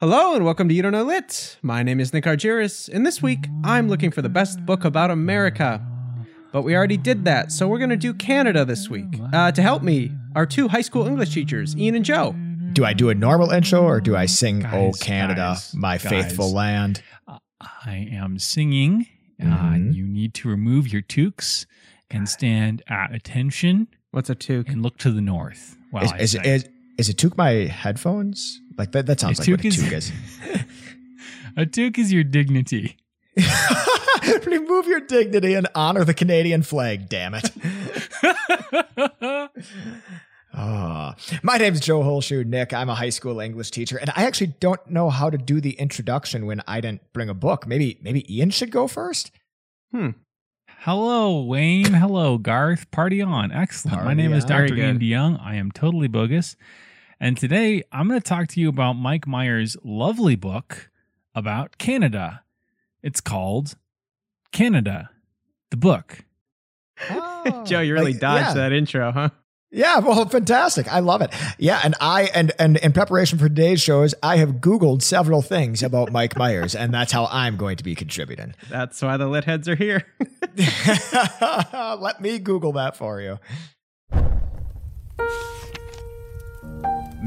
Hello and welcome to You Don't Know Lit. My name is Nick Argyris, and this week I'm looking for the best book about America. But we already did that, so we're going to do Canada this week. Uh, to help me, our two high school English teachers, Ian and Joe. Do I do a normal intro or do I sing Guys, "Oh Canada, guys, my guys. faithful land"? I am singing. Uh, Mhm. you need to remove your toques and stand at attention What's a toque? and look to the north. While Is, is, is, is it took my headphones? Like that, that sounds A like what a toque is- a toque is your dignity. Remove your dignity and honor the Canadian flag, damn it. Ah. my name's Joe Holshoe, Nick. I'm a high school English teacher, and I actually don't know how to do the introduction when I didn't bring a book. Maybe maybe Ian should go first? Hmm. Hello, Wayne. Hello, Garth. Party on. Excellent. My name is on. Very Dr. good. Ian DeYoung. I am totally bogus. And today I'm going to talk to you about Mike Myers' lovely book about Canada. It's called Canada, the book. Oh, Joe, you really Like, dodged yeah. that intro, huh? Yeah, well, fantastic. I love it. Yeah, and I and and in preparation for today's shows, I have Googled several things about Mike Myers, and that's how I'm going to be contributing. That's why the lit heads are here. Let me Google that for you.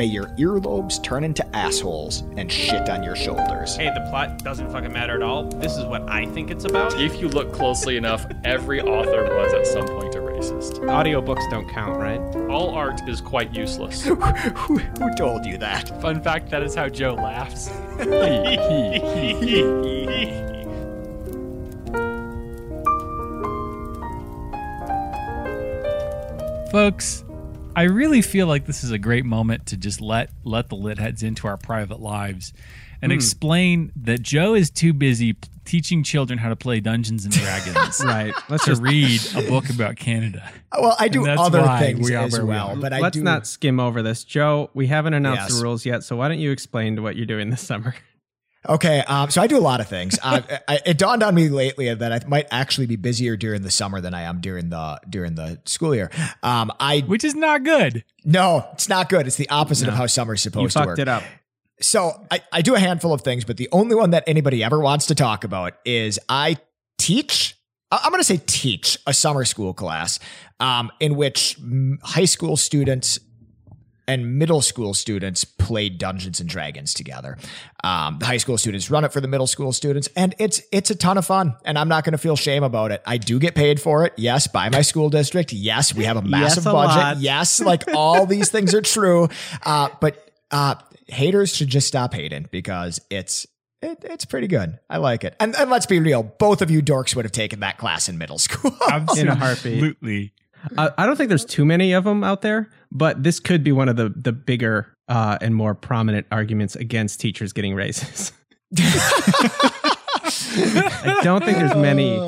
May your earlobes turn into assholes and shit on your shoulders. Hey, the plot doesn't fucking matter at all. This is what I think it's about. If you look closely enough, every author was at some point a racist. Audiobooks don't count, right? All art is quite useless. who, who told you that? Fun fact that is how Joe laughs. Folks, I really feel like this is a great moment to just let let the lit heads into our private lives and hmm. explain that Joe is too busy teaching children how to play Dungeons and Dragons right. Let's to just read a book about Canada. Well, I do other things we are as where we well, are. but I let's do. not skim over this. Joe, we haven't announced Yes. the rules yet, so why don't you explain what you're doing this summer? Okay, um, so I do a lot of things. Uh, I, it dawned on me lately that I might actually be busier during the summer than I am during the during the school year. Um, I Which is not good. no, it's not good. It's the opposite of how summer's You supposed to fucked work. it up. So I, I do a handful of things, but the only one that anybody ever wants to talk about is I teach. I'm going to say teach a summer school class um, in which high school students and middle school students play Dungeons and Dragons together. Um, the high school students run it for the middle school students, and it's it's a ton of fun. And I'm not going to feel shame about it. I do get paid for it, yes, by my school district. Yes, we have a massive a budget. lot. Yes, like all these things are true. Uh, but uh, haters should just stop hating because it's it, it's pretty good. I like it. And, and let's be real, both of you dorks would have taken that class in middle school. In a heartbeat. Absolutely. Uh, I don't think there's too many of them out there, but this could be one of the the bigger uh, and more prominent arguments against teachers getting raises. I don't think there's many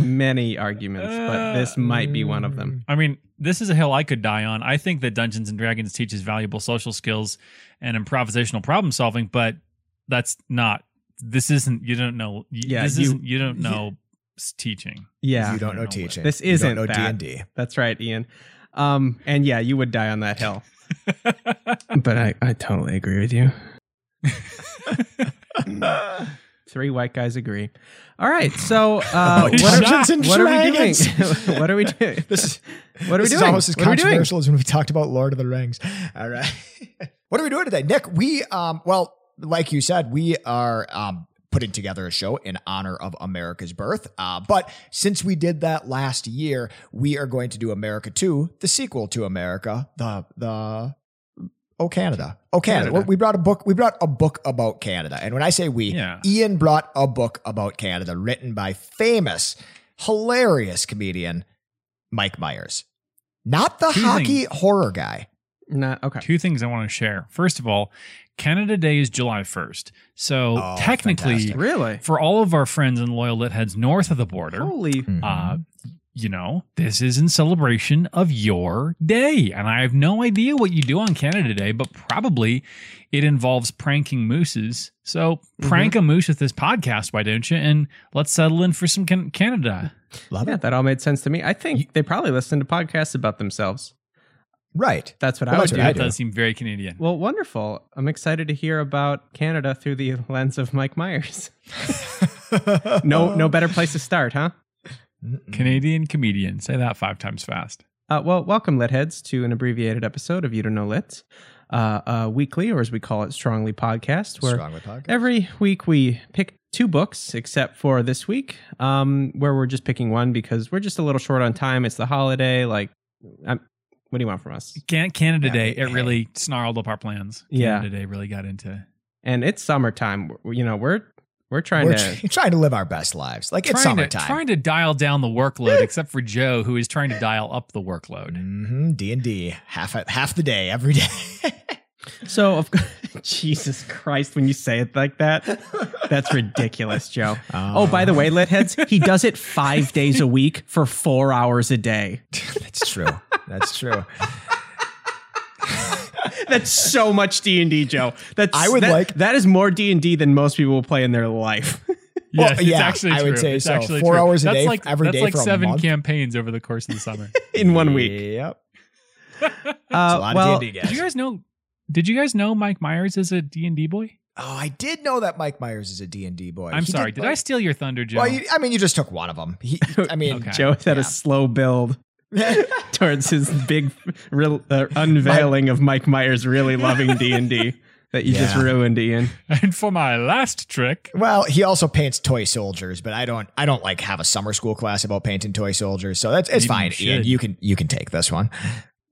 many arguments, but this might be one of them. I mean, this is a hill I could die on. I think that Dungeons and Dragons teaches valuable social skills and improvisational problem solving, but that's not. This isn't. You don't know. Yeah, this you- isn't. You don't know s- teaching. Yeah, you don't know know what- teaching. This isn't don't know that. D&D. that's right, Ian. Um, and yeah, you would die on that hill. but I, I totally agree with you. Three white guys agree. All right, so uh, Oh, what, are, what are we doing? What are we doing? This is What are we doing? is almost as What are we doing? controversial as when we talked about Lord of the Rings. All right. what are we doing today? Nick, we um well, like you said, we are um putting together a show in honor of America's birth. Uh, but since we did that last year, we are going to do America 2, the sequel to America, the the Oh Canada. Oh Canada. Canada. We brought a book we brought a book about Canada. And when I say we, Yeah. Ian brought a book about Canada written by famous, hilarious comedian Mike Myers. Not the Two hockey horror guy. Not okay. Two things I want to share. First of all, Canada Day is July 1st. So Oh, technically, fantastic. Really? for all of our friends and loyal lit heads north of the border, Holy. uh, you know, this is in celebration of your day. And I have no idea what you do on Canada Day, but probably it involves pranking mooses. So prank a moose with this podcast, why don't you? And let's settle in for some can- Canada. Love Yeah, it. that all made sense to me. I think they probably listen to podcasts about themselves. Right. That's what Well, I would that's do. what I That does seem very Canadian. Well, wonderful. I'm excited to hear about Canada through the lens of Mike Myers. No, no better place to start, huh? Canadian comedian. Say that five times fast. Uh, well, welcome, Litheads, to an abbreviated episode of You Don't Know Lit, uh, uh, weekly, or as we call it, Strongly Podcast, where Strong with podcast. every week we pick two books, except for this week, um, where we're just picking one because we're just a little short on time. It's the holiday. Like, I'm, what do you want from us? Can- Canada Yeah, Day, hey, it really snarled up our plans. Yeah. Canada Day really got into And it's summertime. You know, we're we're trying We're to. tr- trying to live our best lives. Like it's trying to, summertime. trying to dial down the workload, except for Joe, who is trying to dial up the workload. hmm D and D half half the day every day. So, of, Jesus Christ, when you say it like that, that's ridiculous, Joe. oh, by the way, Litheads, he does it five days a week for four hours a day. That's true. That's true. That's so much D and D, Joe. That's I would that- like- that is more D and D than most people will play in their life. Well, Yes, it's yeah, actually I true. would say It's so. actually Four true. hours a that's day, like, every that's day like for a seven month. campaigns over the course of the summer. in one week. Yep. Uh, a lot well, of D&D, guys. Did you guys know? Did you guys know Mike Myers is a D and D boy? Oh, I did know that Mike Myers is a D&D boy. I'm He sorry. Did I like- steal your thunder, Joe? Well, you, I mean, you just took one of them. He, I mean, Okay. Joe had Yeah. a slow build towards his big real, uh, unveiling of Mike Myers really loving D and D that you just Yeah. ruined, Ian. and for my last trick, well, he also paints toy soldiers, but I don't. I don't like have a summer school class about painting toy soldiers. So that's it's Maybe fine. you Ian, you can you can take this one.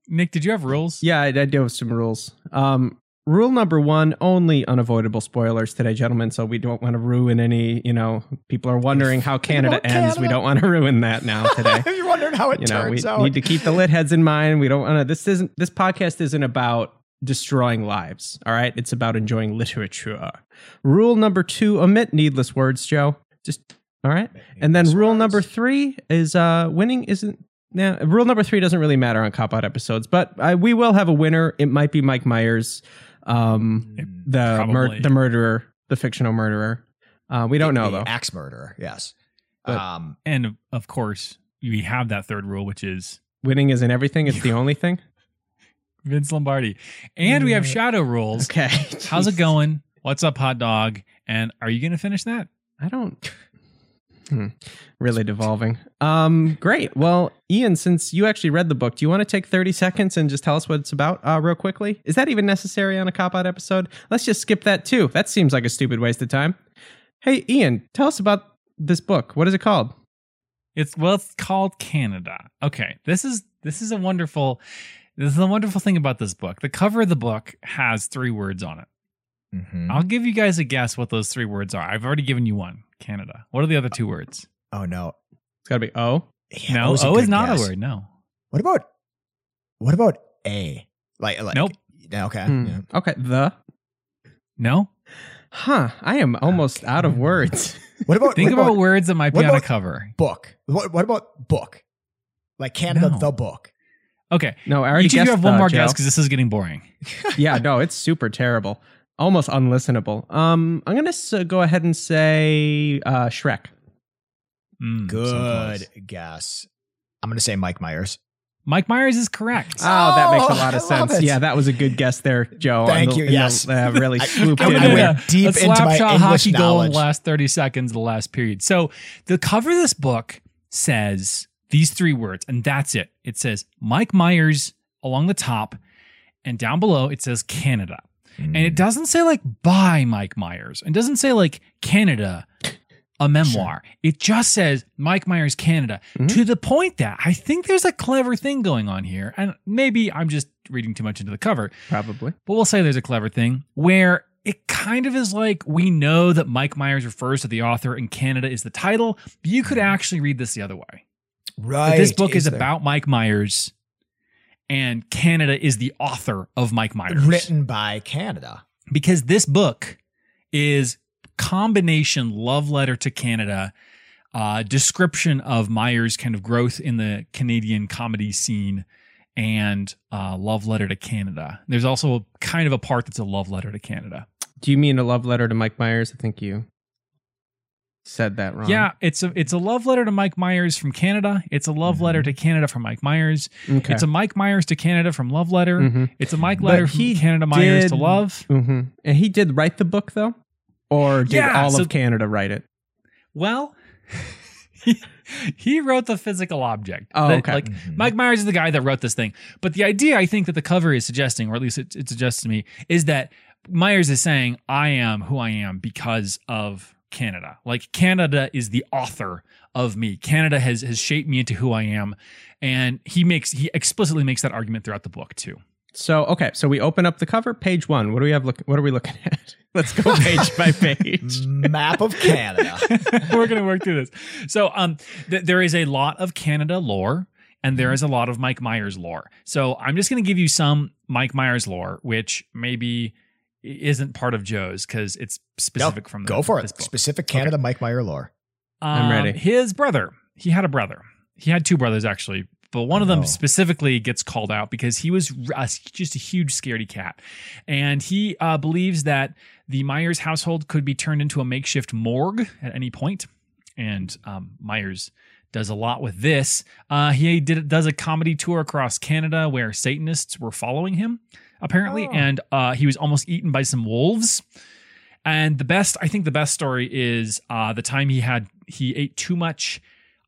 Nick, did you have rules? Yeah, I, I do have some rules. Um, rule number one: only unavoidable spoilers today, gentlemen. So we don't want to ruin any. You know, people are wondering how Canada about ends. We don't want to ruin that now today. You're wondering how it you know, we turns out. need to keep the lit heads in mind. We don't want to. This isn't. This podcast isn't about destroying lives. All right, it's about enjoying literature. Rule number two: omit needless words, Joe. Just all right. And then rule words. number three is uh, winning isn't. Now, rule number three doesn't really matter on cop out episodes, but I, we will have a winner. It might be Mike Myers, um, the mur- the murderer, the fictional murderer. Uh, we don't know The though. Axe murderer. Yes. But- um. And of course, we have that third rule, which is Winning isn't everything; it's the only thing. Vince Lombardi. And we have shadow rules. Okay, How's it going? What's up, hot dog? And are you going to finish that? I don't. Hmm. Really devolving. Um, great. Well, Ian, since you actually read the book, do you want to take 30 seconds and just tell us what it's about uh, real quickly? Is that even necessary on a cop out episode? Let's just skip that too. That seems like a stupid waste of time. Hey, Ian, tell us about this book. What is it called? It's well, it's called Canada. Okay, this is this is a wonderful this is a wonderful thing about this book. The cover of the book has three words on it. mhm. I'll give you guys a guess what those three words are. I've already given you one. Canada. What are the other two words? Oh no. It's got to be O. Yeah, no, that was is good not guess. a word. No. What about what about A? Like, like Nope. Okay. Hmm. yeah. Okay, the. No. Huh. I am almost out of words. What about Think what about about words that might be on a about- cover. book? What, what about book? Like Canada, No. the book. Okay. No, I already Each of you have one the, more Joe. guess because this is getting boring. yeah, no, it's super terrible. Almost unlistenable. Um, I'm going to go ahead and say uh, Shrek. Mm, Good close. guess. I'm gonna say Mike Myers. Mike Myers is correct. Oh, that makes a Oh, lot of sense. it. Yeah, that was a good guess there, Joe. Thank the- you, in the- yes. uh, really I- swooped I in. went Coming in went deep a into my slapshot English hockey goal in knowledge. the last 30 seconds of the last period. So the cover of this book says these three words, and that's it. It says Mike Myers along the top, and down below it says Canada. And Mm. it doesn't say like by Mike Myers. It doesn't say like Canada, a memoir. It just says Mike Myers Canada Mhm. to the point that I think there's a clever thing going on here. And maybe I'm just reading too much into the cover, Probably. but we'll say there's a clever thing where it kind of is like we know that Mike Myers refers to the author and Canada is the title, but you could actually read this the other way. right. That this book is, there- about Mike Myers and Canada is the author of Mike Myers written by Canada. because this book is combination love letter to Canada, uh, description of Myers' kind of growth in the Canadian comedy scene, and uh, love letter to Canada. There's also a, kind of a part that's a love letter to Canada. Do you mean a love letter to Mike Myers? I think you. said that wrong. Yeah, it's a it's a love letter to Mike Myers from Canada. It's a love letter to Canada from Mike Myers. Okay. It's a Mike Myers to Canada from Love Letter. Mhm. It's a Mike letter he from Canada Myers to did- Love. hmm And he did write the book though, or did Yeah, all so- of Canada write it? Well, he, he wrote the physical object. Oh, That- okay. Like mm-hmm. Mike Myers is the guy that wrote this thing. But the idea I think that the cover is suggesting, or at least it, it suggests to me, is that Myers is saying, I am who I am because of Canada. Like Canada is the author of me. Canada has has shaped me into who I am. And he makes he explicitly makes that argument throughout the book too. So okay, so we open up the cover, page one. What do we have? Look, what are we looking at? Let's go page by page. Map of Canada. We're going to work through this. So, um, th- there is a lot of Canada lore, and there is a lot of Mike Myers lore. So, I'm just going to give you some Mike Myers lore, which maybe isn't part of Joe's because it's No, specific from the, go for this it. book. Specific Canada, Mike Myers lore. I'm ready. Um, His brother, he had a brother. He had two brothers actually, but one of them specifically gets called out because he was just a huge scaredy cat, and he uh, believes that the Myers household could be turned into a makeshift morgue at any point. And um, Myers does a lot with this. Uh, he did does a comedy tour across Canada where Satanists were following him, apparently, Oh. and uh, he was almost eaten by some wolves. And the best, I think, the best story is uh, the time he had he ate too much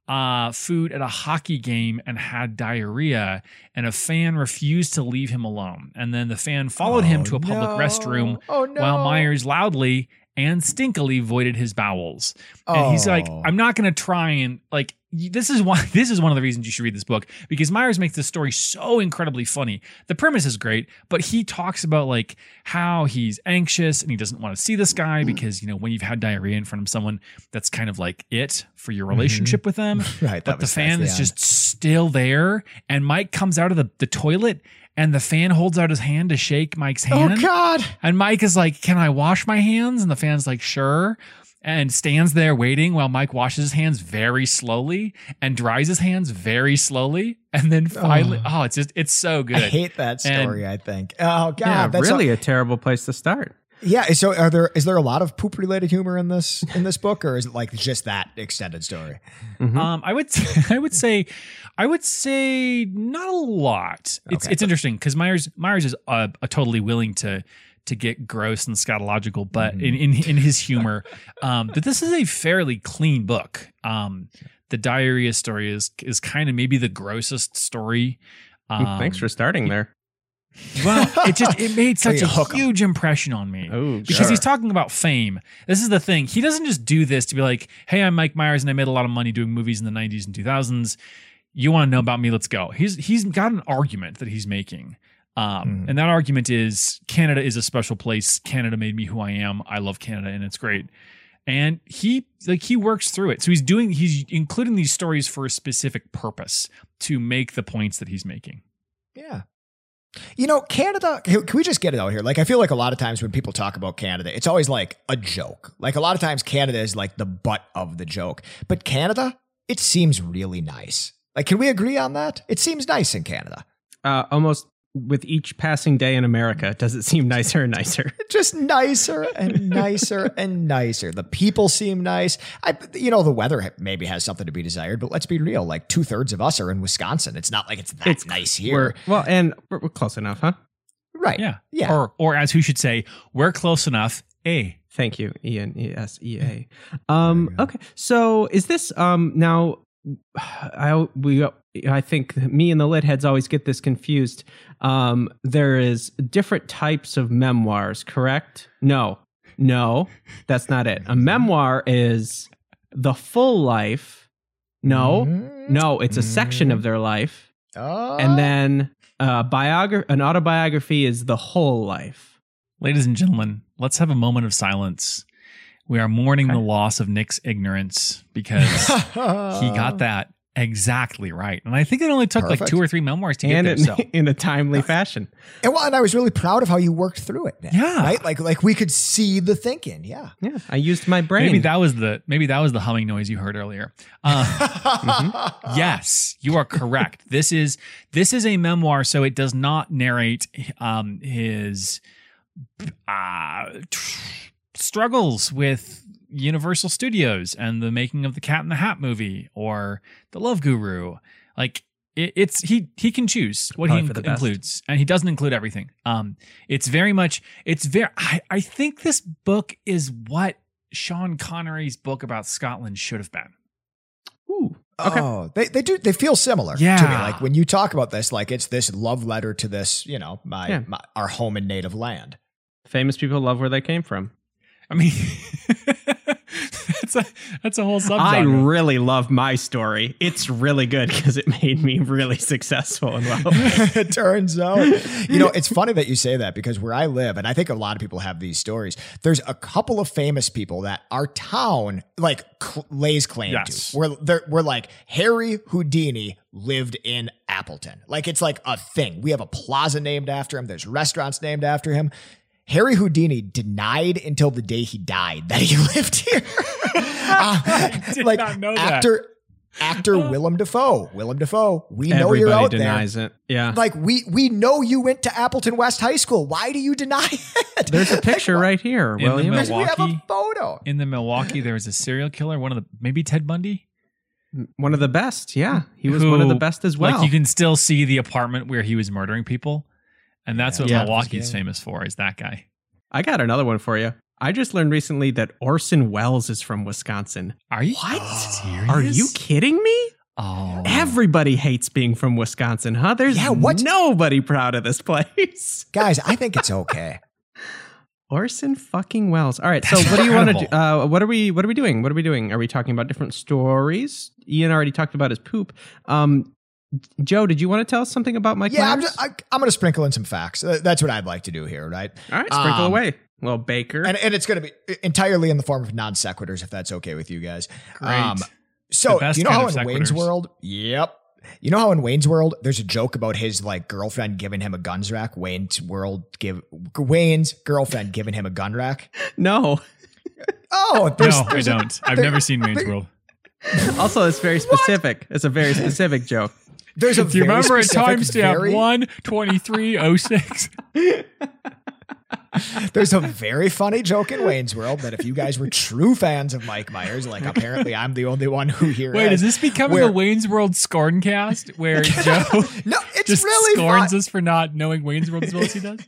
uh, food at a hockey game and had diarrhea, and a fan refused to leave him alone. And then the fan followed him to a public no. restroom Oh no. while Myers loudly and stinkily voided his bowels. And he's like, Oh. I'm not going to try and like this is why this is one of the reasons you should read this book because Myers makes this story so incredibly funny. The premise is great, but he talks about like how he's anxious and he doesn't want to see this guy Mm. because you know when you've had diarrhea in front of someone that's kind of like it for your relationship with them. Right, But the fan is just still there and Mike comes out of the, the toilet and the fan holds out his hand to shake Mike's oh, hand. Oh God. And Mike is like, Can I wash my hands? And the fan's like, Sure. And stands there waiting while Mike washes his hands very slowly and dries his hands very slowly. And then finally, oh, it's just, it's so good. I hate that And- story. I think. Oh God. yeah, that's really a terrible place to start. Yeah. So, are there is there a lot of poop related humor in this in this book, or is it like just that extended story? Mhm. Um, I would, I would say, I would say not a lot. It's Okay. it's interesting because Myers Myers is uh, uh, totally willing to to get gross and scatological, but in, in in his humor, um, that this is a fairly clean book. Um, the diarrhea story is is kind of maybe the grossest story. Um, Thanks for starting there. Well, it just it made such a huge impression on me Oh, because Sure. he's talking about fame. This is the thing. He doesn't just do this to be like, "Hey, I'm Mike Myers and I made a lot of money doing movies in the 90s and 2000s. You want to know about me? Let's go." He's he's got an argument that he's making. Um, Mhm. and that argument is Canada is a special place. Canada made me who I am. I love Canada and it's great. And he like he works through it. So he's doing he's including these stories for a specific purpose to make the points that he's making. Yeah. You know, Canada, can we just get it out here? Like, I feel like a lot of times when people talk about Canada, it's always like a joke. Like, a lot of times Canada is like the butt of the joke. But Canada, it seems really nice. Like, can we agree on that? It seems nice in Canada. Uh, almost with each passing day in America, does it seem nicer and nicer? Just nicer and nicer and nicer. The people seem nice. I, you know, the weather maybe has something to be desired, but let's be real. Like, two thirds of us are in Wisconsin. It's not like it's that It's nice We're, here. well, and we're, we're close enough, huh? Right. Yeah. Yeah. Or or as who should say, we're close enough. A. Thank you, E N E S E A. Um, okay, so is this um now? I we I think me and the lit heads always get this confused. Um, there is different types of memoirs, correct? No, no, that's not it. A memoir is the full life. No, Mhm. no, it's a section of their life, Oh. and then uh, biogra- an autobiography is the whole life. Ladies and gentlemen, let's have a moment of silence. We are mourning Okay. the loss of Nick's ignorance because he got that exactly right. And I think it only took like two or three memoirs to get and there. in, So in a timely fashion. And well, and I was really proud of how you worked through it. Nick, Yeah. Right? Like like we could see the thinking. Yeah. Yeah, I used my brain. maybe that was the maybe that was the humming noise you heard earlier. Uh, Mm-hmm. yes, you are correct. This is this is a memoir, so it does not narrate um, his uh, tr- struggles with Universal Studios and the making of the Cat in the Hat movie or the Love Guru. Like it, it's he he can choose what Probably he inc- includes, and he doesn't include everything. Um, it's very much it's very. I, I think this book is what Sean Connery's book about Scotland should have been. Ooh. Okay. Oh, they they do they feel similar to me. Yeah. Like when you talk about this, like it's this love letter to this, you know, my, Yeah. my our home and native land. Famous people love where they came from. I mean, that's a that's a whole subject. I really love my story. It's really good because it made me really successful and well. it turns out. You know, it's funny that you say that because where I live, and I think a lot of people have these stories, there's a couple of famous people that our town like cl- lays claim Yes. to. We're, they're, we're like Harry Houdini lived in Appleton. Like it's like a thing. We have a plaza named after him. There's restaurants named after him. Harry Houdini denied until the day he died that he lived here. Uh, did like not know that. actor, actor Willem Dafoe. Willem Dafoe. We know Everybody you're out there denies it. Yeah. like we we know you went to Appleton West High School. Why do you deny it? There's a picture right here, In the William. Because we have a Milwaukee. photo. in the Milwaukee, there was a serial killer. One of the maybe Ted Bundy. One of the best. Yeah. He was one of the best as well. Like you can still see the apartment where he was murdering people, and that's what Yeah. Milwaukee's famous for. Is that guy? I got another one for you. I just learned recently that Orson Welles is from Wisconsin. Are you What? serious? Are you kidding me? Oh, Everybody hates being from Wisconsin, huh? There's Yeah, what- nobody proud of this place. Guys, I think it's okay. Orson fucking Welles. All right, so That's what do you want to do? Uh, what are we? What are we doing? What are we doing? Are we talking about different stories? Ian already talked about his poop. Um, Joe, did you want to tell us something about Mike yeah, I'm, just, I, I'm going to sprinkle in some facts. That's what I'd like to do here, right? All right, sprinkle Um, away. Well, Baker. And, and it's going to be entirely in the form of non sequiturs, if that's okay with you guys. Um, Great. so, best do you know how in Wayne's. World? Yep. You know how in Wayne's World there's a joke about his like girlfriend giving him a guns rack. Wayne's World give Wayne's girlfriend giving him a gun rack. no. Oh, there's, no, I there's a- don't. I've never seen Wayne's World. Also, it's very specific. It's a very specific joke. There's a Do you very remember specific, timestamp very- one twenty three oh six? There's a very funny joke in Wayne's World that if you guys were true fans of Mike Myers, like apparently I'm the only one who here Wait, is. is this becoming Where- a Wayne's World scorncast where Joe No, it's just really scorns fun. us for not knowing Wayne's World as well as he does?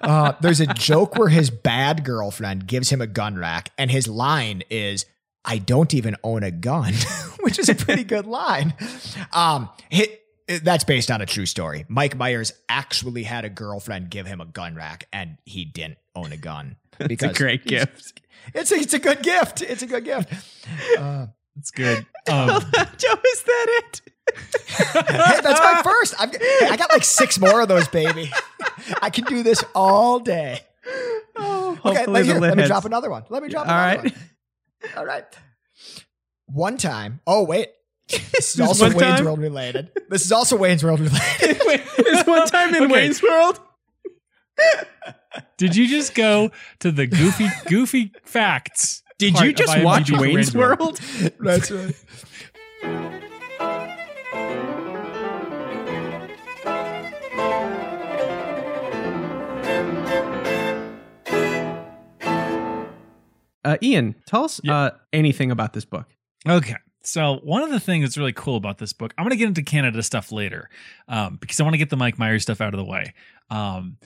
Uh, there's a joke where his bad girlfriend gives him a gun rack, and his line is, "I don't even own a gun," which is a pretty good line. Um, hit. That's based on a true story. Mike Myers actually had a girlfriend give him a gun rack, and he didn't own a gun. It's a great gift. It's a, it's a good gift. It's a good gift. Uh, That's good. Um, Joe, is that it? hey, that's my first. I've, I got like six more of those, baby. I can do this all day. Oh, Okay, let, here, let me drop another one. Let me drop All another right. one. All right. One time. Oh, wait. This is also Wayne's time? World related. This is also Wayne's World related. Wait, is one time in Okay. Wayne's World? did you just go to the goofy goofy facts? Did you just watch for Wayne's World? That's right. Uh, Ian, tell us Yeah. uh, anything about this book. Okay. So one of the things that's really cool about this book, I'm going to get into Canada stuff later, um, because I want to get the Mike Myers stuff out of the way. Um,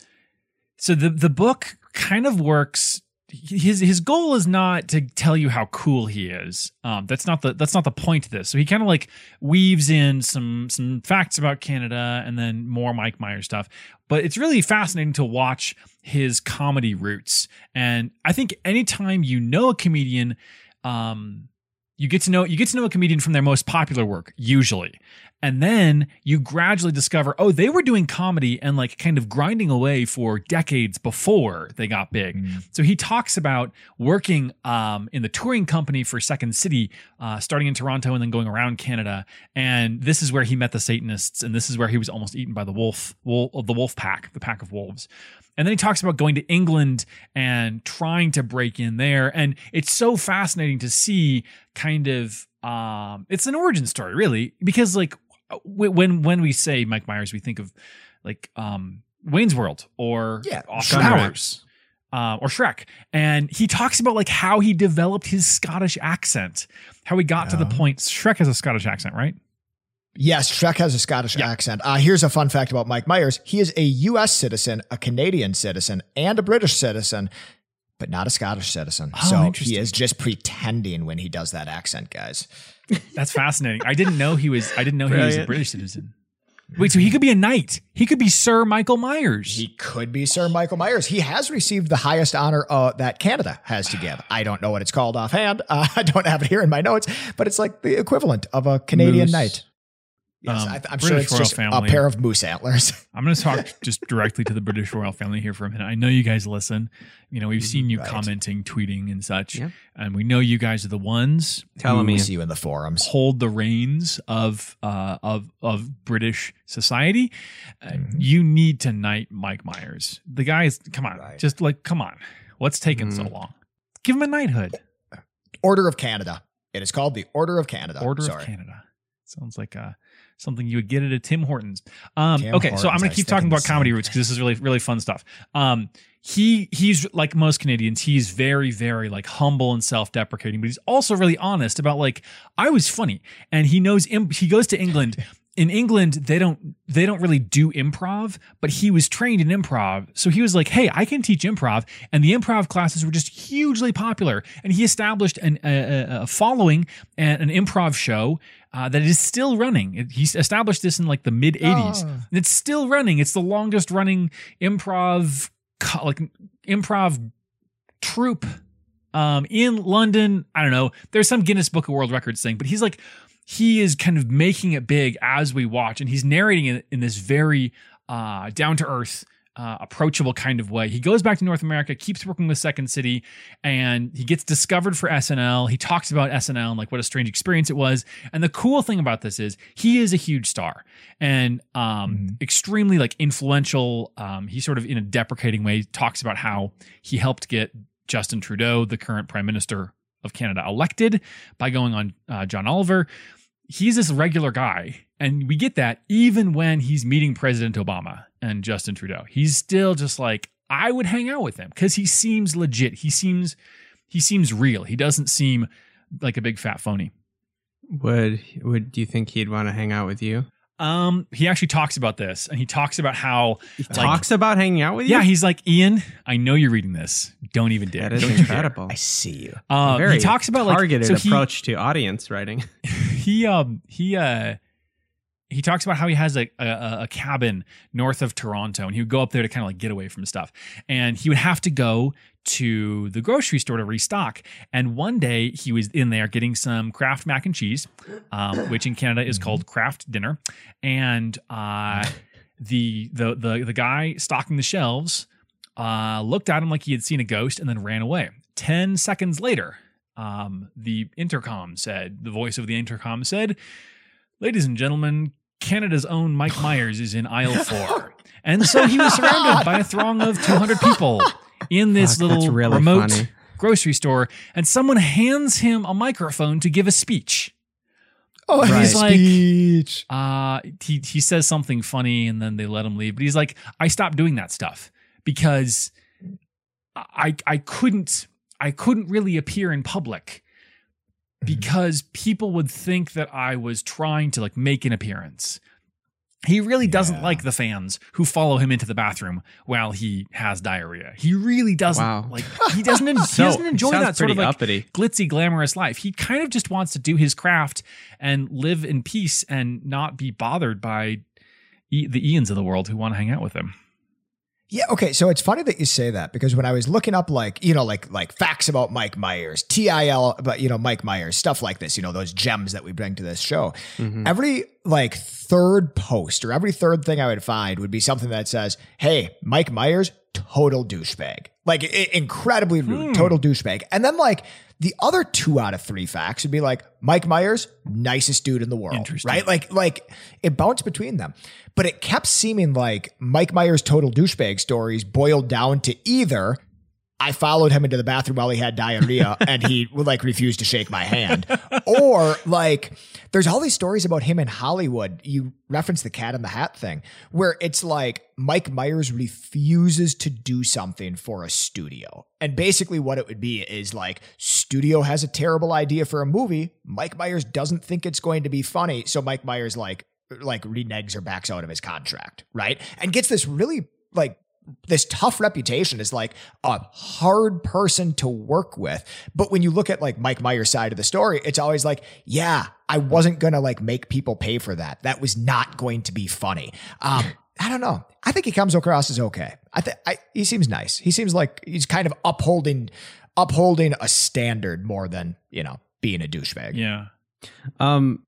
so the the book kind of works. His his goal is not to tell you how cool he is. Um, that's not the that's not the point of this. So he kind of like weaves in some some facts about Canada and then more Mike Myers stuff. But it's really fascinating to watch his comedy roots. And I think anytime you know a comedian, um, you get to know you get to know a comedian from their most popular work usually. And then you gradually discover oh they were doing comedy and like kind of grinding away for decades before they got big. So he talks about working um, in the touring company for second city uh, starting in toronto and then going around canada. And this is where he met the satanists and this is where he was almost eaten by the wolf, wolf the wolf pack the pack of wolves and then he talks about going to England and trying to break in there. And it's so fascinating to see kind of um it's an origin story, really, because like when when we say Mike Myers, we think of like um Wayne's World or Yeah, Austin Powers. uh, or Shrek, and he talks about like how he developed his Scottish accent, how he got to the point. Shrek has a Scottish accent, right? Yes, Shrek has a Scottish Yeah. accent. Uh, here's a fun fact about Mike Myers. He is a U.S. citizen, a Canadian citizen, and a British citizen, but not a Scottish citizen. Oh, so he is just pretending when he does that accent, guys. That's fascinating. I didn't know he was. I didn't know he was a British citizen. Wait, so he could be a knight. He could be Sir Michael Myers. He could be Sir Michael Myers. He has received the highest honor uh, that Canada has to give. I don't know what it's called offhand. Uh, I don't have it here in my notes, but it's like the equivalent of a Canadian Moose. knight. Yes, Um, I, I'm sure it's royal just family. a pair of moose antlers. I'm going to talk just directly to the British royal family here for a minute. I know you guys listen. You know, we've seen you Right. commenting, tweeting, and such, Yeah. and we know you guys are the ones Tell who me. see you in the forums. hold the reins of uh, of of British society. Uh, Mhm. You need to knight Mike Myers. The guy's come on, Right. just like come on. What's taking so Mhm. long? Give him a knighthood. Order of Canada. It is called the Order of Canada. Order Sorry. of Canada. Sounds like uh, something you would get at a Tim Hortons. Um, Tim okay, so I'm gonna keep talking about comedy roots because this is really really fun stuff. Um, he he's like most Canadians. He's very very like humble and self deprecating, but he's also really honest about like I was funny, and he knows. He goes to England. In England, they don't they don't really do improv, but he was trained in improv, so he was like, "Hey, I can teach improv," and the improv classes were just hugely popular. And he established an, a- a following and an improv show uh, that is still running. It- He established this in like the mid '80s, Oh. and it's still running. It's the longest running improv like improv troupe um, in London. I don't know. There's some Guinness Book of World Records thing, but he's like he is kind of making it big as we watch, and he's narrating it in this very uh, down to earth. Uh, approachable kind of way. He goes back to North America, keeps working with Second City, and he gets discovered for SNL. He talks about SNL and like what a strange experience it was. And the cool thing about this is he is a huge star and um, Mhm. extremely like influential. Um, he sort of in a deprecating way talks about how he helped get Justin Trudeau, the current Prime Minister of Canada, elected by going on uh, John Oliver. He's this regular guy, and we get that even when he's meeting President Obama and Justin Trudeau. He's still just like I would hang out with him because he seems legit. He seems he seems real. He doesn't seem like a big fat phony. Would would do you think he'd want to hang out with you? Um, he actually talks about this, and he talks about how He Like- talks about hanging out with you. yeah, he's like Ian. I know you're reading this. Don't even dare. that is Don't incredible. I see you. Uh, Very he talks about like targeted so he- approach to audience writing. he um he uh he talks about how he has a, a a cabin north of Toronto and he would go up there to kind of like get away from stuff. And he would have to go to the grocery store to restock. And one day he was in there getting some Kraft mac and cheese um, which in Canada is called Kraft dinner. And uh the the the the guy stocking the shelves uh looked at him like he had seen a ghost and then ran away. 10 seconds later um, the intercom said, the voice of the intercom said, Ladies and gentlemen, Canada's own Mike Myers is in aisle four. And so he was surrounded by a throng of 200 people in this Fuck, little really remote funny. grocery store. And someone hands him a microphone to give a speech. Oh, Right. he's like, speech. Uh, he, he says something funny and then they let him leave. But he's like, I stopped doing that stuff because I, I couldn't, I couldn't really appear in public because people would think that I was trying to like make an appearance. He really doesn't Yeah. like the fans who follow him into the bathroom while he has diarrhea. He really doesn't Wow. like he doesn't en- he doesn't enjoy that sort of like uppity. glitzy glamorous life. He kind of just wants to do his craft and live in peace and not be bothered by e- the Ians of the world who want to hang out with him. Yeah, okay. So it's funny that you say that because when I was looking up like, you know, like like facts about Mike Myers, TIL but you know, Mike Myers, stuff like this, you know, those gems that we bring to this show. Mhm. Every like third post or every third thing I would find would be something that says, "Hey, Mike Myers, total douchebag." Like i- incredibly rude, Hmm. total douchebag. And then like the other two out of three facts would be like Mike Myers, nicest dude in the world, Interesting. right? Like like it bounced between them. But it kept seeming like Mike Myers' total douchebag stories boiled down to either I followed him into the bathroom while he had diarrhea and he would like refuse to shake my hand. Or like there's all these stories about him in Hollywood. You reference the cat in the hat thing, where it's like Mike Myers refuses to do something for a studio. And basically, what it would be is like, studio has a terrible idea for a movie. Mike Myers doesn't think it's going to be funny. So Mike Myers, like, like reneges or backs out of his contract, right? And gets this really like this tough reputation as like a hard person to work with. But when you look at like Mike Myers' side of the story, it's always like, yeah, I wasn't gonna like make people pay for that. That was not going to be funny. Um, I don't know. I think he comes across as okay. I think he seems nice. He seems like he's kind of upholding upholding a standard more than you know being a douchebag. Yeah. Um,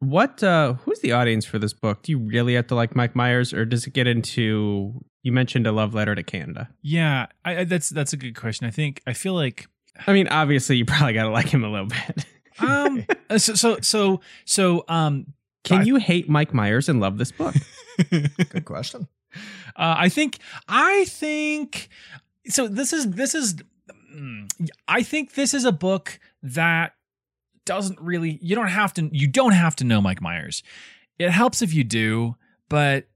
what uh who's the audience for this book? Do you really have to like Mike Myers or does it get into you mentioned a love letter to Canada? Yeah, I, I, that's that's a good question. I think I feel like I mean, obviously you probably got to like him a little bit. um uh, so so so so um can I, you hate Mike Myers and love this book? good question. Uh, I think I think so this is this is I think this is a book that doesn't really you don't have to you don't have to know Mike Myers. It helps if you do, but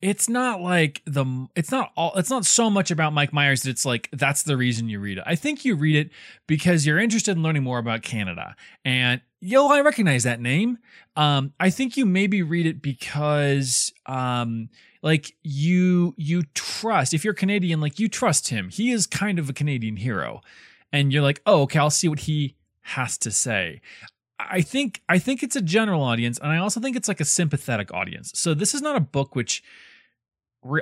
it's not like the it's not all it's not so much about Mike Myers that it's like that's the reason you read it. I think you read it because you're interested in learning more about Canada. And yo, I recognize that name. Um, I think you maybe read it because um like you you trust if you're Canadian, like you trust him. He is kind of a Canadian hero. And you're like, oh, okay, I'll see what he has to say. I think I think it's a general audience, and I also think it's like a sympathetic audience. So this is not a book which,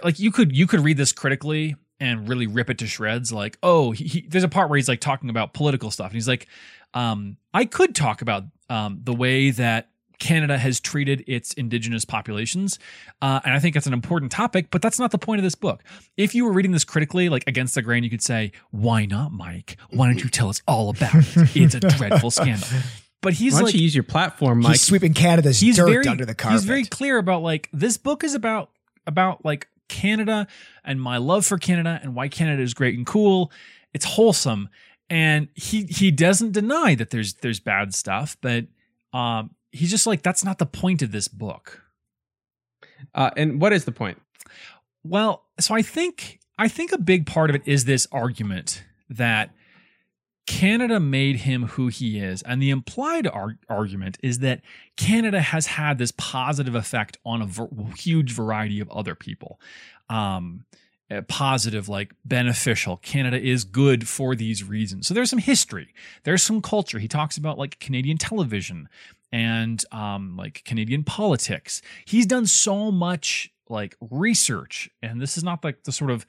like, you could you could read this critically and really rip it to shreds. Like, oh, he, he, there's a part where he's like talking about political stuff, and he's like, um, I could talk about um, the way that Canada has treated its indigenous populations. Uh, and I think that's an important topic, but that's not the point of this book. If you were reading this critically, like against the grain, you could say, Why not, Mike? Why don't you tell us all about it? It's a dreadful scandal. But he's Why don't like, you use your platform, Mike? He's sweeping Canada's he's dirt very, under the carpet. He's very clear about like this book is about about like Canada and my love for Canada and why Canada is great and cool. It's wholesome. And he he doesn't deny that there's there's bad stuff, but um he's just like that's not the point of this book. Uh, and what is the point? Well, so I think I think a big part of it is this argument that Canada made him who he is, and the implied ar- argument is that Canada has had this positive effect on a ver- huge variety of other people. Um, positive, like beneficial. Canada is good for these reasons. So there's some history, there's some culture. He talks about like Canadian television and um, like Canadian politics. He's done so much like research, and this is not like the sort of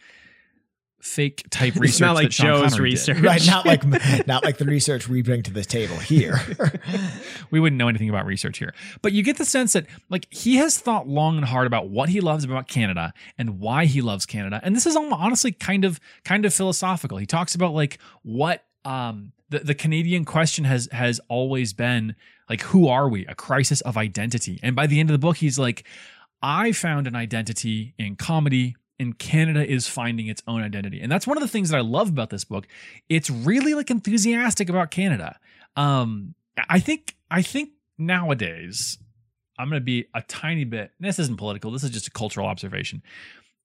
fake type research. It's not like Joe's Connery research, did. right? Not like not like the research we bring to the table here. we wouldn't know anything about research here. But you get the sense that like he has thought long and hard about what he loves about Canada and why he loves Canada. And this is honestly kind of kind of philosophical. He talks about like what um the, the Canadian question has has always been like who are we? A crisis of identity. And by the end of the book he's like I found an identity in comedy and Canada is finding its own identity. And that's one of the things that I love about this book. It's really like enthusiastic about Canada. Um, I think I think nowadays I'm going to be a tiny bit. This isn't political. This is just a cultural observation.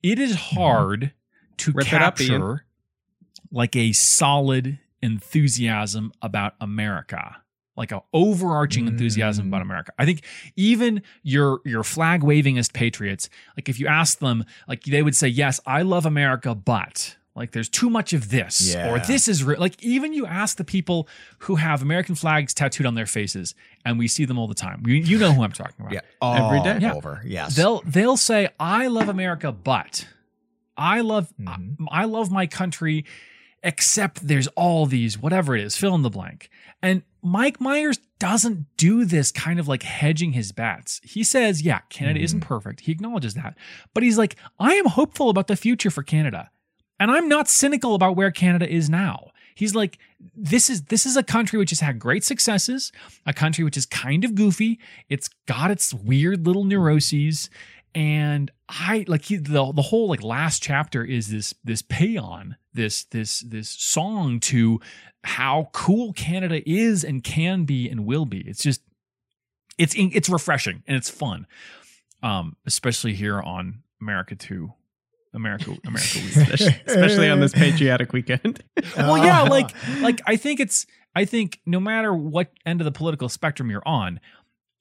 It is hard to Rip it up, capture like a solid enthusiasm about America like a overarching enthusiasm about America. I think even your your flag wavingest patriots, like if you ask them, like they would say, "Yes, I love America, but like there's too much of this or this is re-. like even you ask the people who have American flags tattooed on their faces, and we see them all the time. You, you know who I'm talking about. yeah, Every all day. Yeah. over. Yes, They'll they'll say, "I love America, but I love Mhm. I, I love my country." Except there's all these, whatever it is, fill in the blank. And Mike Myers doesn't do this kind of like hedging his bets. He says, yeah, Canada isn't mm-hmm. perfect. He acknowledges that. But he's like, I am hopeful about the future for Canada. And I'm not cynical about where Canada is now. He's like, this is this is a country which has had great successes, a country which is kind of goofy. It's got its weird little neuroses. And I like he, the the whole like last chapter is this this paean, this this this song to how cool Canada is and can be and will be. It's just it's it's refreshing and it's fun. Um, especially here on America 2. America America especially on this patriotic weekend. well, yeah, like like I think it's I think no matter what end of the political spectrum you're on,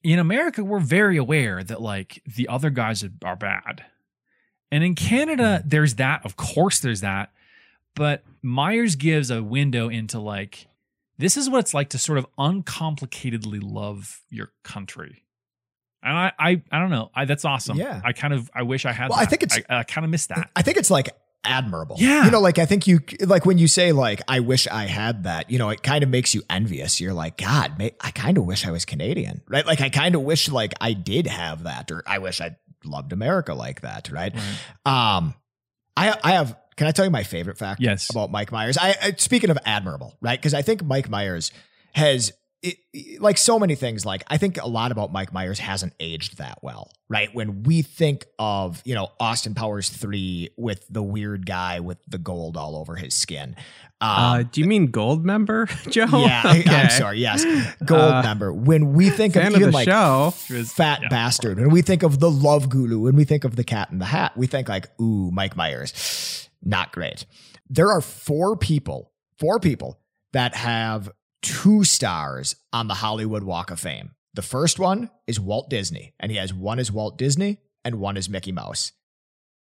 in America we're very aware that like the other guys are, bad. And in Canada hmm. there's that, of course there's that, but Myers gives a window into like this is what it's like to sort of uncomplicatedly love your country. And I, I, I don't know. I, that's awesome. Yeah. I kind of, I wish I had. Well, I think it's- I, I kind of miss that. I think it's like admirable. Yeah. You know, like I think you like when you say like I wish I had that, you know, it kind of makes you envious. You're like, God, may, I kind of wish I was Canadian. Right? Like I kind of wish like I did have that or I wish I loved America like that, right? Um I I have can I tell you my favorite fact Yes. about Mike Myers? I, I speaking of admirable, right? Because I think Mike Myers has it, it- like so many things like i think a lot about mike myers hasn't aged that well right when we think of you know austin powers 3 with the weird guy with the gold all over his skin Uh, um, do you mean Goldmember, Joe? yeah I- Okay. i'm sorry yes gold Uh, member when we think Fan of of even the like show. fat yeah. bastard when we think of the love guru when we think of the cat in the hat we think like ooh mike myers not great there are four people four people that have two stars on the hollywood walk of fame the first one is walt disney and he has one is walt disney and one is mickey mouse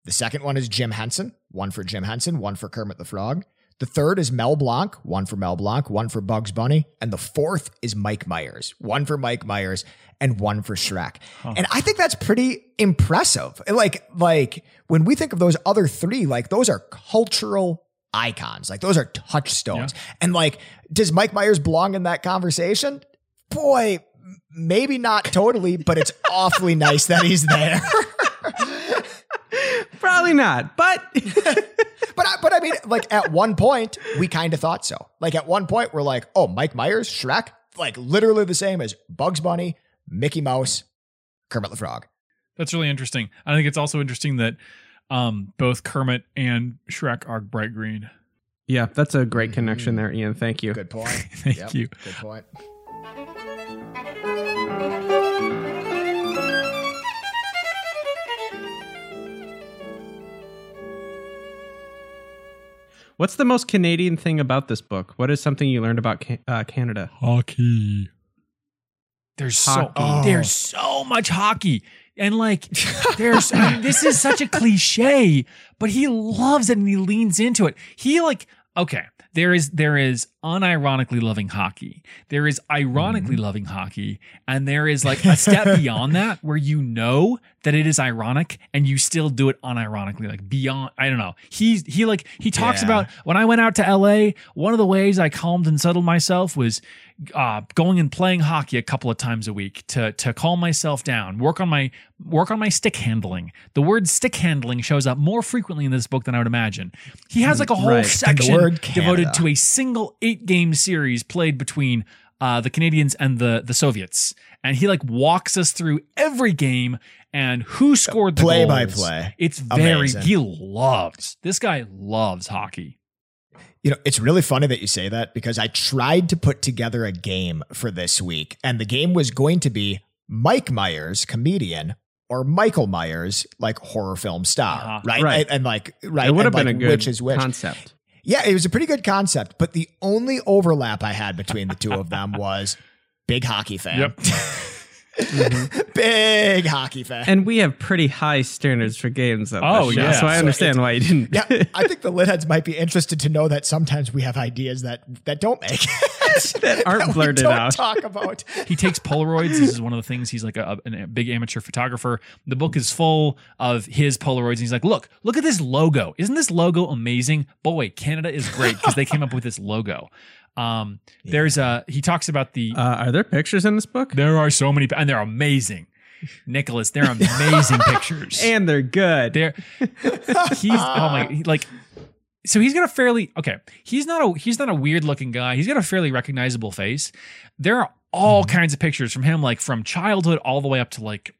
the second one is jim henson one for jim henson one for kermit the frog the third is Mel Blanc, one for Mel Blanc, one for Bugs Bunny. And the fourth is Mike Myers, one for Mike Myers and one for Shrek. And I think that's pretty impressive. Like, like when we think of those other three, like those are cultural icons. Like those are touchstones. And like, does Mike Myers belong in that conversation? Boy, maybe not totally, but it's awfully nice that he's there. Probably not, but But I, but I mean, like at one point, we kind of thought so. Like at one point, we're like, oh, Mike Myers, Shrek, like literally the same as Bugs Bunny, Mickey Mouse, Kermit the Frog. That's really interesting. I think it's also interesting that um, both Kermit and Shrek are bright green. yeah, that's a great connection there, Ian. Thank you. Good point. Thank Yep, you. Good point. What's the most Canadian thing about this book? What is something you learned about Ca- uh, Canada? Hockey. There's Hockey. so there's so much hockey. And like there's I mean, this is such a cliche, but he loves it and he leans into it. He like okay, there is there is unironically loving hockey. There is ironically mm-hmm. loving hockey, and there is like a step beyond that where you know that it is ironic and you still do it unironically like beyond I don't know. He's he like he talks Yeah. about when I went out to LA, one of the ways I calmed and settled myself was uh, going and playing hockey a couple of times a week to to calm myself down, work on my work on my stick handling. The word stick handling shows up more frequently in this book than I would imagine. He has like a whole Right. section devoted to a single eight game series played between uh, the Canadians and the the Soviets, and he like walks us through every game and who scored the Play by play. It's very Amazing. he loves this guy loves hockey. You know, it's really funny that you say that because I tried to put together a game for this week, and the game was going to be Mike Myers, comedian, or Michael Myers, like horror film star, Uh-huh. right? Right. And, and like, right, it would have been like, a good which is which. concept. Yeah, it was a pretty good concept, but the only overlap I had between the two of them was big hockey fan. big hockey fan. And we have pretty high standards for games of Oh, show, yeah. so I So understand why you didn't. yeah, I think the litheads might be interested to know that sometimes we have ideas that that don't make it, That aren't we blurted don't out. Talk about. he takes Polaroids. This is one of the things. He's like a, a, a big amateur photographer. The book is full of his Polaroids. And he's like, look, look at this logo. Isn't this logo amazing? Boy, Canada is great because they came up with this logo. Um, there's a, he talks about the, Uh, are there pictures in this book? there are so many, and they're amazing. Nicholas, they're amazing pictures. And they're good. They're he's oh my like so he's got a fairly okay he's not a he's not a weird looking guy he's got a fairly recognizable face there are all kinds of pictures from him like from childhood all the way up to like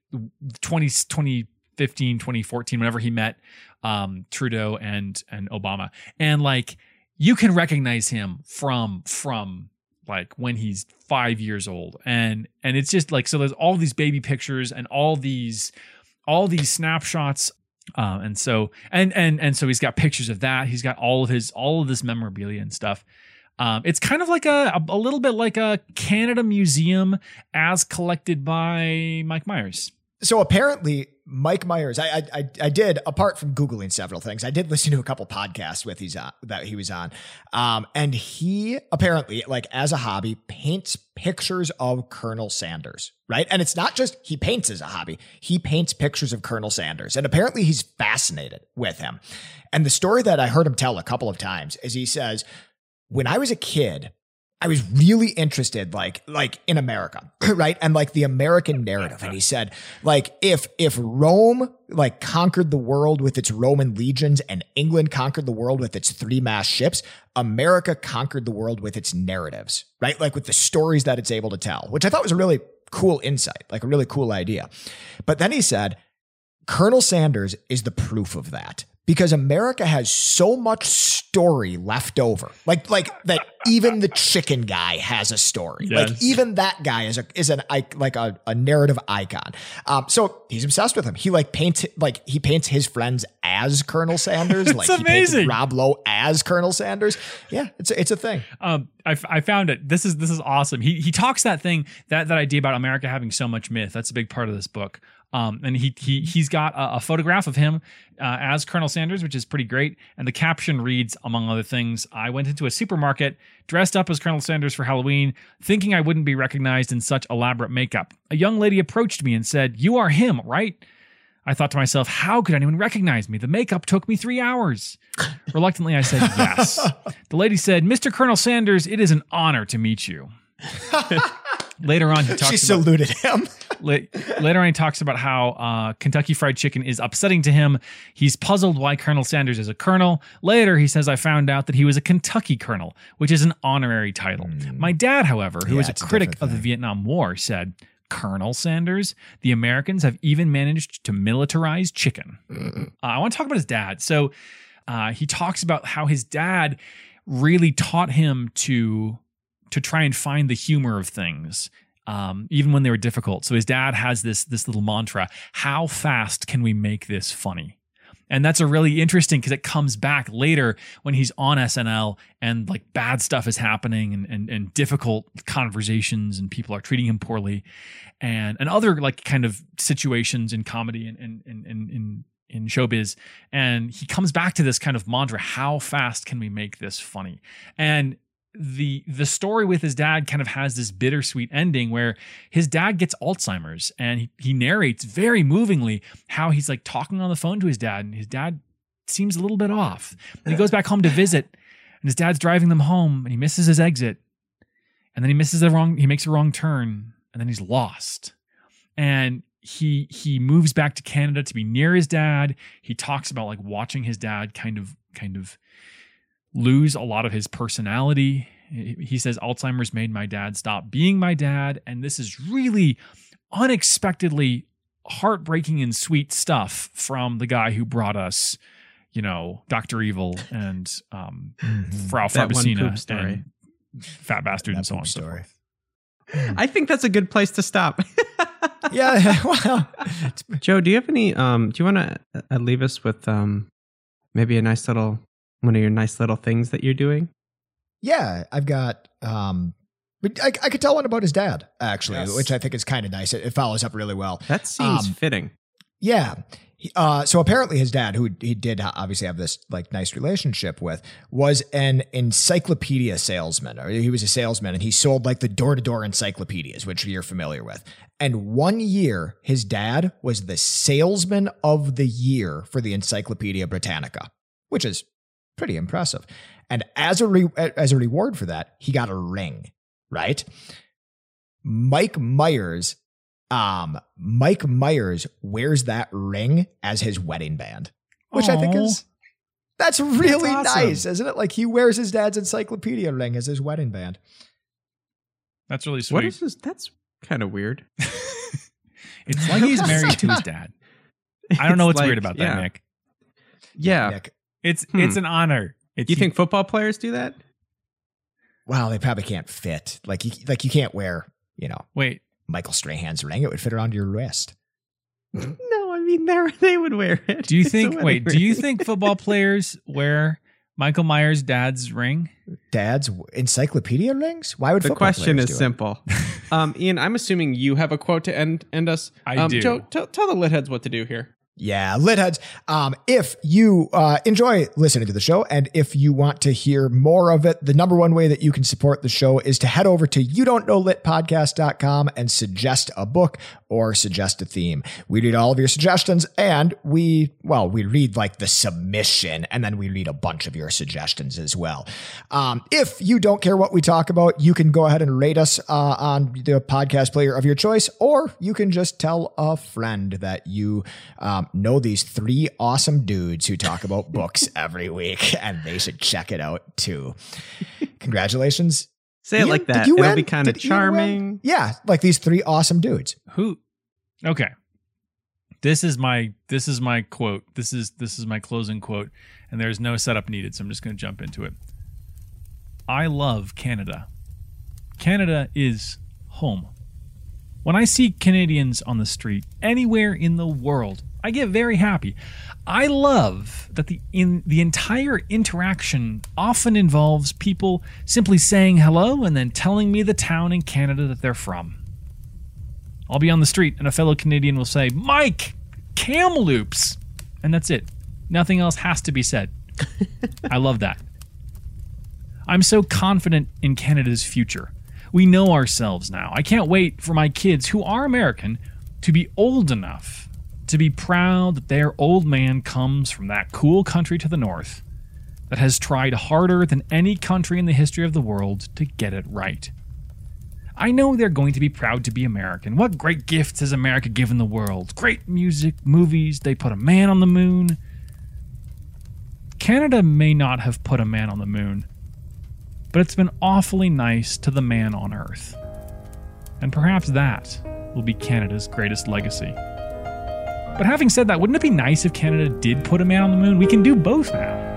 20 2015 2014 whenever he met um Trudeau and and Obama and like you can recognize him from from like when he's five years old. And and it's just like so there's all these baby pictures and all these all these snapshots um, and so and and and so he's got pictures of that. He's got all of his all of this memorabilia and stuff. Um, it's kind of like a, a a little bit like a Canada museum as collected by Mike Myers. So apparently, Mike Myers, I, I I did apart from googling several things, I did listen to a couple podcasts with he's on that he was on, um, and he apparently like as a hobby paints pictures of Colonel Sanders, right? And it's not just he paints as a hobby; he paints pictures of Colonel Sanders, and apparently he's fascinated with him. And the story that I heard him tell a couple of times is he says, when I was a kid, I was really interested, like, like in America, right? And like the American narrative. And he said, like, if, if Rome, like, conquered the world with its Roman legions and England conquered the world with its three mass ships, America conquered the world with its narratives, right? Like with the stories that it's able to tell, which I thought was a really cool insight, like a really cool idea. But then he said, Colonel Sanders is the proof of that because America has so much story left over. Like like that even the chicken guy has a story. Like even that guy is a is an like a, a narrative icon. Um so he's obsessed with him. He like paints like he paints his friends as Colonel Sanders. like he painted amazing. Rob Lowe as Colonel Sanders. Yeah, it's a, it's a thing. Um, I, f- I found it. This is this is awesome. He he talks that thing that that idea about America having so much myth. That's a big part of this book. Um, and he he he's got a, a photograph of him uh, as Colonel Sanders, which is pretty great. And the caption reads, among other things, "I went into a supermarket dressed up as Colonel Sanders for Halloween, thinking I wouldn't be recognized in such elaborate makeup. A young lady approached me and said, "You are him, right?" I thought to myself, how could anyone recognize me? The makeup took me three hours. Reluctantly, I said yes. The lady said, Mr. Colonel Sanders, it is an honor to meet you. Later on, he She talks about, saluted him. la- later on, he talks about how uh, Kentucky Fried Chicken is upsetting to him. He's puzzled why Colonel Sanders is a colonel. Later, he says, I found out that he was a Kentucky colonel, which is an honorary title. My dad, however, who. Yeah, is a it's a critic of the. Vietnam War, said, Colonel Sanders, the Americans have even managed to militarize chicken. Uh, I want to talk about his dad. So uh, he talks about how his dad really taught him to to try and find the humor of things, um, even when they were difficult. So his dad has this this little mantra: "How fast can we make this funny?" And that's a really interesting because it comes back later when he's on SNL and like bad stuff is happening and, and and difficult conversations and people are treating him poorly and and other like kind of situations in comedy and and and in in in showbiz and he comes back to this kind of mantra how fast can we make this funny and the the story with his dad kind of has this bittersweet ending where his dad gets Alzheimer's and he, he narrates very movingly how he's like talking on the phone to his dad and his dad seems a little bit off. And he goes back home to visit and his dad's driving them home and he misses his exit and then he misses the wrong he makes a wrong turn and then he's lost. And he he moves back to Canada to be near his dad. He talks about like watching his dad kind of kind of lose a lot of his personality. He he says Alzheimer's made my dad stop being my dad and this is really unexpectedly heartbreaking and sweet stuff from the guy who brought us, you know, Doctor Evil and um, Frau That one Farbissina and Fat Bastard That and so on poop and so story. forth. I think that's a good place to stop. Yeah, well, Joe, do you have any? Um, do you want to uh, leave us with um, maybe a nice little one of your nice little things that you're doing? Yeah, I've got. um but I, I could tell one about his dad actually, Yes. which I think is kind of nice. It, it follows up really well. That seems Um, fitting. Yeah. Uh, so apparently his dad, who he did obviously have this like nice relationship with, was an encyclopedia salesman. Or he was a salesman and he sold like the door to door encyclopedias, which you're familiar with. And one year, his dad was the salesman of the year for the Encyclopedia Britannica, which is pretty impressive. And as a re- as a reward for that, he got a ring. Right? Mike Myers um Mike Myers wears that ring as his wedding band, which I think is that's really That's awesome. nice, isn't it? Like he wears his dad's encyclopedia ring as his wedding band. That's really What sweet. is this? That's kind of weird. it's like he's married to his dad. I don't know what's like- weird about that, yeah. Nick. Yeah. Nick. It's Hmm. it's an honor. It's You think football players do that? Well, they probably can't fit. Like you, like you can't wear, you know, Wait, Michael Strahan's ring. It would fit around your wrist. No, I mean they they would wear it. do you think? wedding Wait, do you think football players wear Michael Myers' dad's ring? Dad's encyclopedia rings? Why would the football question players is do simple? um, Ian, I'm assuming you have a quote to end end us. I um, do. Joe, tell tell the litheads what to do here. Yeah, lit heads. Um, if you uh, enjoy listening to the show and if you want to hear more of it, the number one way that you can support the show is to head over to you don't know litpodcast.com and suggest a book or suggest a theme. We read all of your suggestions and we, well, we read like the submission and then we read a bunch of your suggestions as well. Um, if you don't care what we talk about, you can go ahead and rate us uh, on the podcast player of your choice, or you can just tell a friend that you um, know these three awesome dudes who talk about books every week, and they should check it out too. Congratulations. Say it Ian, like did that. you It'll win? be kind of Did charming. Yeah, like these three awesome dudes. Who? Okay. This is my this is my quote. This is this is my closing quote, and there's no setup needed, so I'm just going to jump into it. I love Canada. Canada is home. When I see Canadians on the street anywhere in the world, I get very happy. I love that the in the entire interaction often involves people simply saying hello and then telling me the town in Canada that they're from. I'll be on the street and a fellow Canadian will say, Mike, Kamloops. And that's it. Nothing else has to be said. I love that. I'm so confident in Canada's future. We know ourselves now. I can't wait for my kids, who are American, to be old enough to be proud that their old man comes from that cool country to the north that has tried harder than any country in the history of the world to get it right. I know they're going to be proud to be American. What great gifts has America given the world? Great music, movies, they put a man on the moon. Canada may not have put a man on the moon, but it's been awfully nice to the man on Earth. And perhaps that will be Canada's greatest legacy. But having said that, wouldn't it be nice if Canada did put a man on the moon? We can do both now.